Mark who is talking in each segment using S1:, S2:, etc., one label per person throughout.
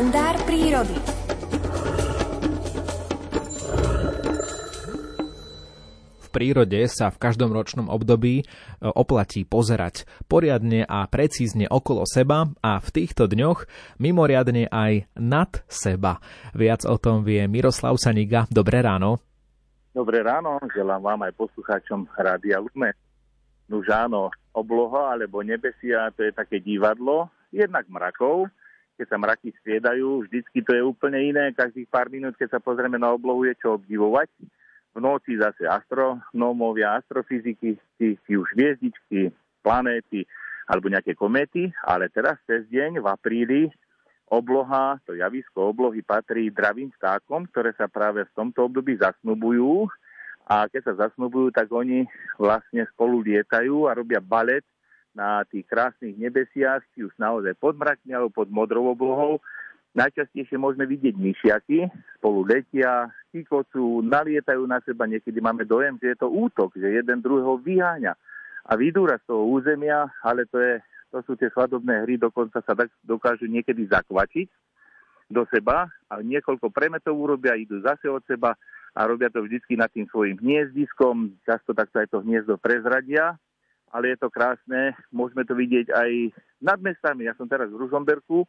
S1: kalendár prírody. V prírode sa v každom ročnom období e, oplatí pozerať poriadne a precízne okolo seba a v týchto dňoch mimoriadne aj nad seba. Viac o tom vie Miroslav Saniga. Dobré ráno.
S2: Dobré ráno, želám vám aj poslucháčom Rádia Lume. Nuž áno, obloha alebo nebesia, to je také divadlo, jednak mrakov, keď sa mraky striedajú, vždycky to je úplne iné, každých pár minút, keď sa pozrieme na oblohu, je čo obdivovať. V noci zase astronómovia, astrofyziky, či, už hviezdičky, planéty alebo nejaké kométy, ale teraz cez deň v apríli obloha, to javisko oblohy patrí dravým vtákom, ktoré sa práve v tomto období zasnubujú. A keď sa zasnubujú, tak oni vlastne spolu lietajú a robia balet na tých krásnych nebesiach, či už naozaj pod mrakmi alebo pod modrou oblohou. Najčastejšie môžeme vidieť myšiaky, spolu letia, kikocu, nalietajú na seba, niekedy máme dojem, že je to útok, že jeden druhého vyháňa a vydúra z toho územia, ale to, je, to sú tie svadobné hry, dokonca sa tak dokážu niekedy zakvačiť do seba a niekoľko premetov urobia, idú zase od seba a robia to vždycky nad tým svojim hniezdiskom. Často takto aj to hniezdo prezradia, ale je to krásne. Môžeme to vidieť aj nad mestami. Ja som teraz v Ružomberku,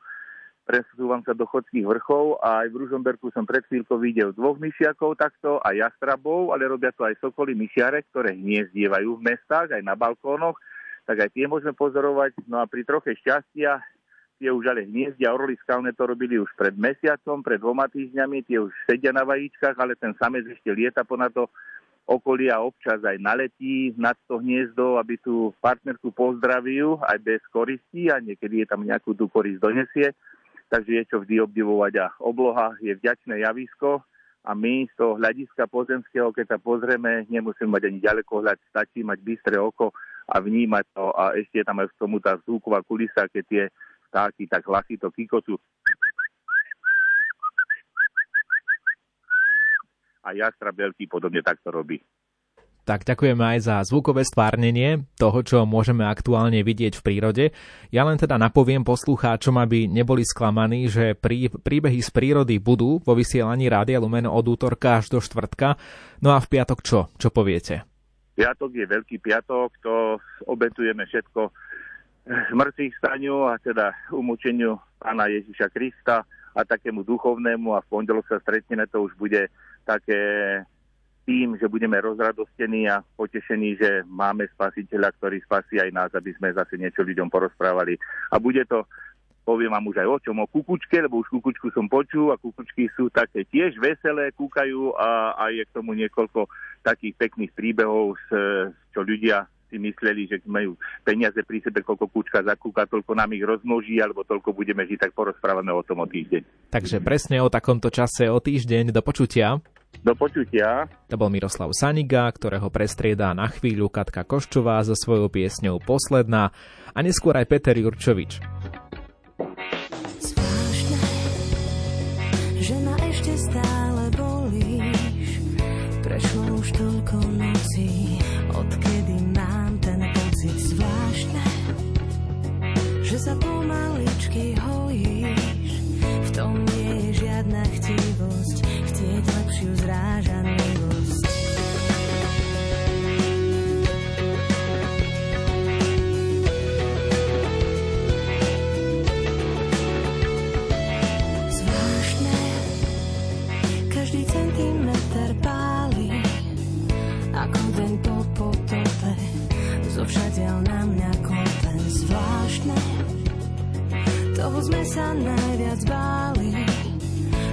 S2: presúvam sa do chodských vrchov a aj v Ružomberku som pred chvíľkou videl dvoch myšiakov takto a jastrabov, ale robia to aj sokoly myšiare, ktoré hniezdievajú v mestách, aj na balkónoch, tak aj tie môžeme pozorovať. No a pri troche šťastia tie už ale hniezdia, orly skalné to robili už pred mesiacom, pred dvoma týždňami, tie už sedia na vajíčkach, ale ten samec ešte lieta ponad to okolie a občas aj naletí nad to hniezdo, aby tú partnerku pozdravujú aj bez koristí a niekedy je tam nejakú tú korist donesie. Takže je čo vždy obdivovať a obloha je vďačné javisko a my z toho hľadiska pozemského, keď sa pozrieme, nemusíme mať ani ďalekohľad, stačí mať bystré oko a vnímať to a ešte je tam aj v tomu tá zvuková kulisa, keď tie vtáky tak hlasito kikocu. A jastra veľký podobne takto robí.
S1: Tak ďakujeme aj za zvukové stvárnenie toho, čo môžeme aktuálne vidieť v prírode. Ja len teda napoviem poslucháčom, aby neboli sklamaní, že prí, príbehy z prírody budú vo vysielaní Rádia Lumen od útorka až do štvrtka. No a v piatok čo? Čo poviete?
S2: Piatok je Veľký piatok, to obetujeme všetko mŕtvych staniu a teda umúčeniu pána Ježiša Krista a takému duchovnému a v pondelok sa stretneme, to už bude také tým, že budeme rozradostení a potešení, že máme spasiteľa, ktorý spasí aj nás, aby sme zase niečo ľuďom porozprávali. A bude to, poviem vám už aj o čom, o kukučke, lebo už kukučku som počul a kukučky sú také tiež veselé, kúkajú a, a je k tomu niekoľko takých pekných príbehov, čo ľudia si mysleli, že majú peniaze pri sebe, koľko kúčka zakúka, toľko nám ich rozmnoží, alebo toľko budeme žiť, tak porozprávame o tom o týždeň.
S1: Takže presne o takomto čase o týždeň. Do počutia.
S2: Do počutia.
S1: To bol Miroslav Saniga, ktorého prestriedá na chvíľu Katka Koščová so svojou piesňou Posledná a neskôr aj Peter Jurčovič. Zvláštne, že ma ešte stále bolíš, prešlo už toľko nocí, odkedy sme sa najviac báli.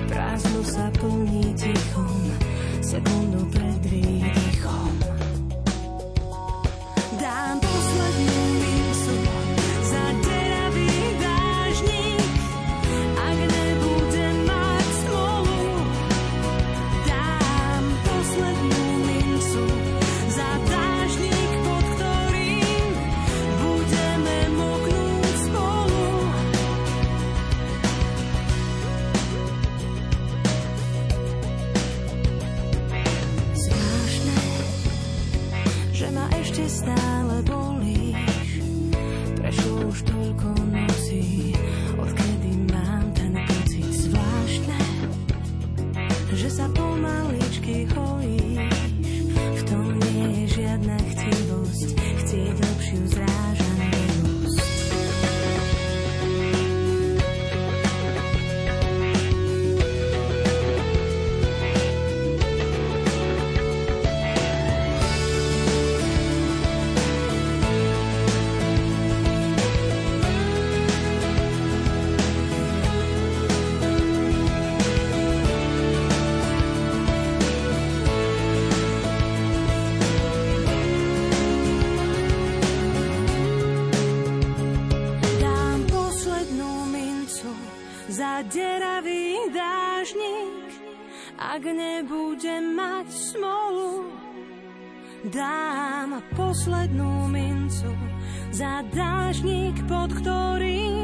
S1: Prázdno sa plní tichom, sekundu pred výdychom. ešte stále bolíš. Prešlo už toľko nocí, odkedy mám ten pocit zvláštne, že sa pomaly za deravý dážnik, ak nebudem mať smolu. Dám poslednú mincu za dážnik, pod ktorým